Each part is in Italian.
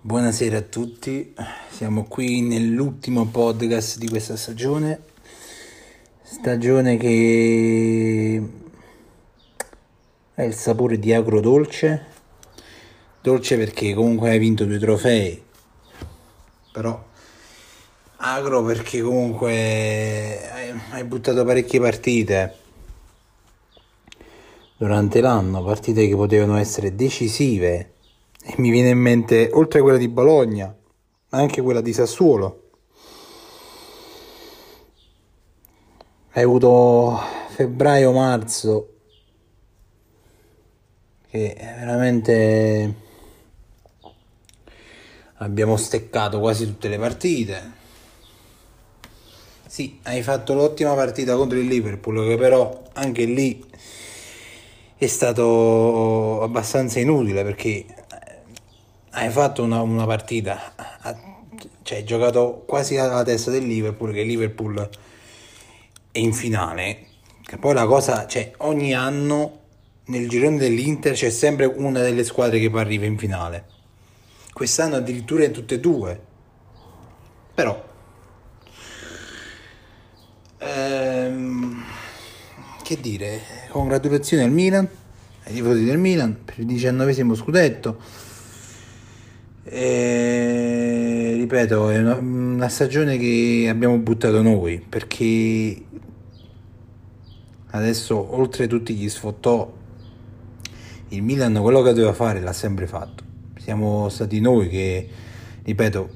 Buonasera a tutti, siamo qui nell'ultimo podcast di questa stagione, stagione che ha il sapore di agrodolce, dolce perché comunque hai vinto due trofei, però agro perché comunque hai, buttato parecchie partite durante l'anno, partite che potevano essere decisive e mi viene in mente, oltre a quella di Bologna, anche quella di Sassuolo. Hai avuto febbraio-marzo che veramente abbiamo steccato quasi tutte le partite. Sì, hai fatto l'ottima partita contro il Liverpool, che però anche lì è stato abbastanza inutile perché hai fatto una, una partita, cioè hai giocato quasi alla testa del Liverpool, che Liverpool è in finale, che poi la cosa, cioè ogni anno nel girone dell'Inter c'è sempre una delle squadre che poi arriva in finale. Quest'anno addirittura in tutte e due. Però ehm, che dire, congratulazioni al Milan, ai tifosi del Milan per il diciannovesimo scudetto. E, ripeto, è una, una stagione che abbiamo buttato noi perché adesso oltre tutti gli sfottò il Milan quello che doveva fare l'ha sempre fatto. Siamo stati noi che ripeto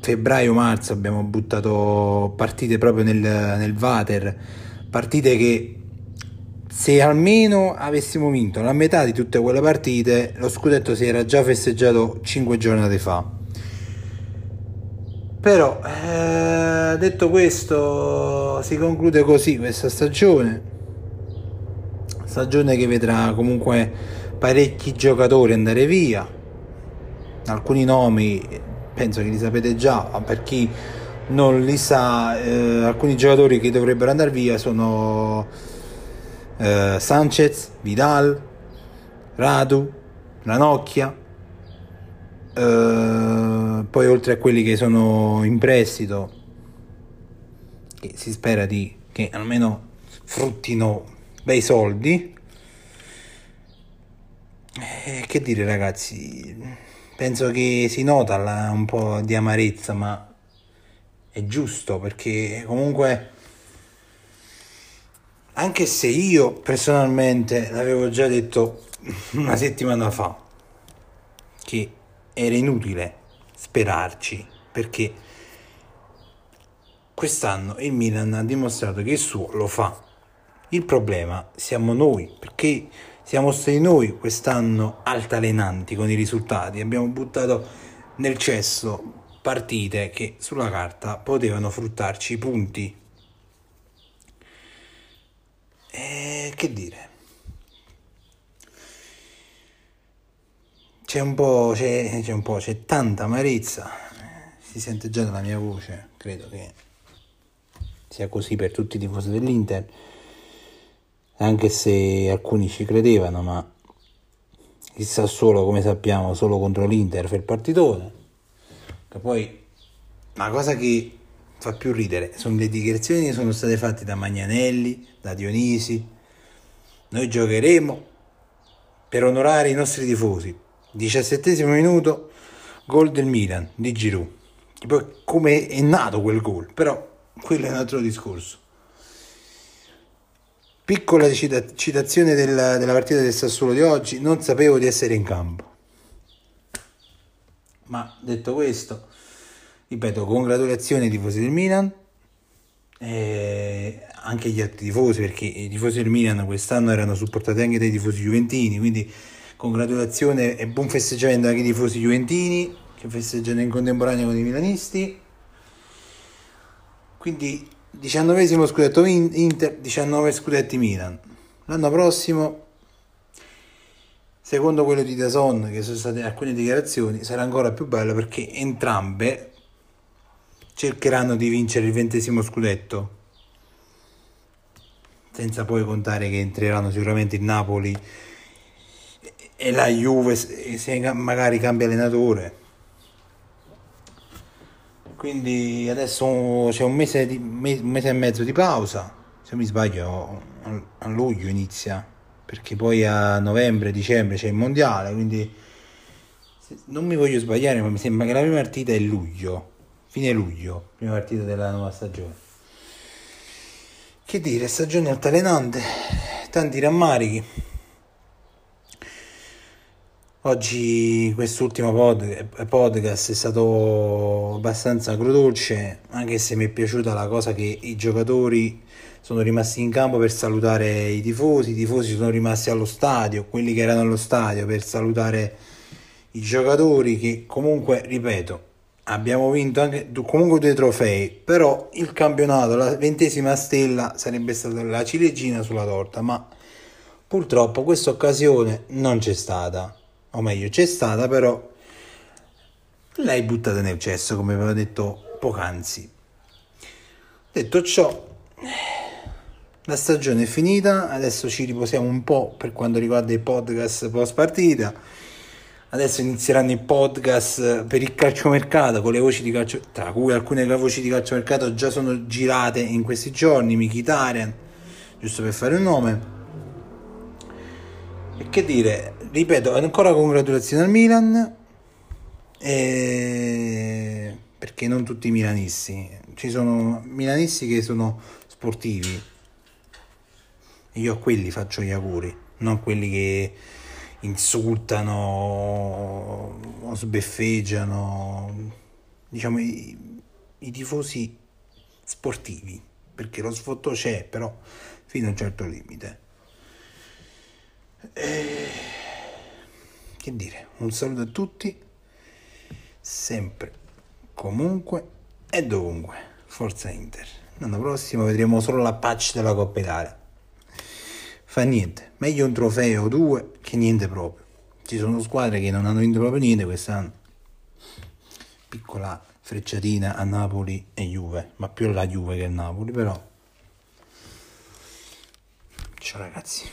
febbraio-marzo abbiamo buttato partite proprio nel, nel Vater partite che se almeno avessimo vinto la metà di tutte quelle partite lo scudetto si era già festeggiato 5 giornate fa. Però eh, detto questo si conclude così questa stagione. Stagione che vedrà comunque parecchi giocatori andare via. Alcuni nomi penso che li sapete già per chi non li sa eh, alcuni giocatori che dovrebbero andare via sono eh, Sanchez, Vidal Radu Ranocchia eh, poi oltre a quelli che sono in prestito che si spera di che almeno fruttino bei soldi. Eh, che dire ragazzi? Penso che si nota la, un po' di amarezza ma è giusto perché comunque anche se io personalmente l'avevo già detto una settimana fa che era inutile sperarci perché quest'anno il Milan ha dimostrato che il suo lo fa il problema siamo noi, perché siamo stati noi quest'anno altalenanti con i risultati. Abbiamo buttato nel cesso partite che sulla carta potevano fruttarci punti. E che dire? C'è un po', c'è, c'è un po', c'è tanta amarezza. Si sente già dalla mia voce, credo che sia così per tutti i tifosi dell'Inter anche se alcuni ci credevano, ma il Sassuolo, come sappiamo, solo contro l'Inter fa il partitone. Che poi la cosa che fa più ridere sono le dichiarazioni che sono state fatte da Magnanelli, da Dionisi. Noi giocheremo per onorare i nostri tifosi. 17 minuto, gol del Milan di Giroud. Poi come è nato quel gol, però quello è un altro discorso. Piccola cita- citazione della, della partita del Sassuolo di oggi, non sapevo di essere in campo. Ma detto questo, ripeto, congratulazioni ai tifosi del Milan, e anche agli altri tifosi, perché i tifosi del Milan quest'anno erano supportati anche dai tifosi juventini, quindi congratulazioni e buon festeggiamento anche ai tifosi juventini che festeggiano in contemporanea con i milanisti. Quindi 19 scudetto Inter, 19 scudetti Milan. L'anno prossimo, secondo quello di Dazon, che sono state alcune dichiarazioni, sarà ancora più bello perché entrambe cercheranno di vincere il ventesimo scudetto. Senza poi contare che entreranno sicuramente il Napoli e la Juve se magari cambia allenatore. Quindi adesso c'è un mese, di, un mese e mezzo di pausa. Se mi sbaglio a luglio inizia perché poi a novembre dicembre c'è il mondiale quindi non mi voglio sbagliare ma mi sembra che la prima partita è luglio fine luglio prima partita della nuova stagione. Che dire stagione altalenante tanti rammarichi. Oggi quest'ultimo pod- podcast è stato abbastanza agrodolce, anche se mi è piaciuta la cosa che i giocatori sono rimasti in campo per salutare i tifosi, i tifosi sono rimasti allo stadio, quelli che erano allo stadio per salutare i giocatori che comunque, ripeto, abbiamo vinto anche comunque due trofei, però il campionato, la ventesima stella sarebbe stata la ciliegina sulla torta, ma purtroppo questa occasione non c'è stata. O meglio c'è stata però l'hai buttata nel cesso come avevo detto poc'anzi. Detto ciò la stagione è finita adesso ci riposiamo un po' per quanto riguarda i podcast post partita adesso inizieranno i podcast per il calciomercato con le voci di calcio tra cui alcune voci di calciomercato già sono girate in questi giorni Mkhitaryan giusto per fare un nome e che dire ripeto, ancora congratulazioni al Milan. E... Perché non tutti i milanisti, ci sono milanisti che sono sportivi. Io a quelli faccio gli auguri, non quelli che insultano sbeffeggiano, diciamo i, i tifosi sportivi, perché lo sfotto c'è, però fino a un certo limite. E che dire, un saluto a tutti, sempre, comunque e dovunque. Forza Inter. L'anno prossimo vedremo solo la patch della Coppa Italia. Fa niente, meglio un trofeo o due che niente proprio. Ci sono squadre che non hanno vinto proprio niente quest'anno. Piccola frecciatina a Napoli e Juve, ma più la Juve che il Napoli, però. Ciao ragazzi.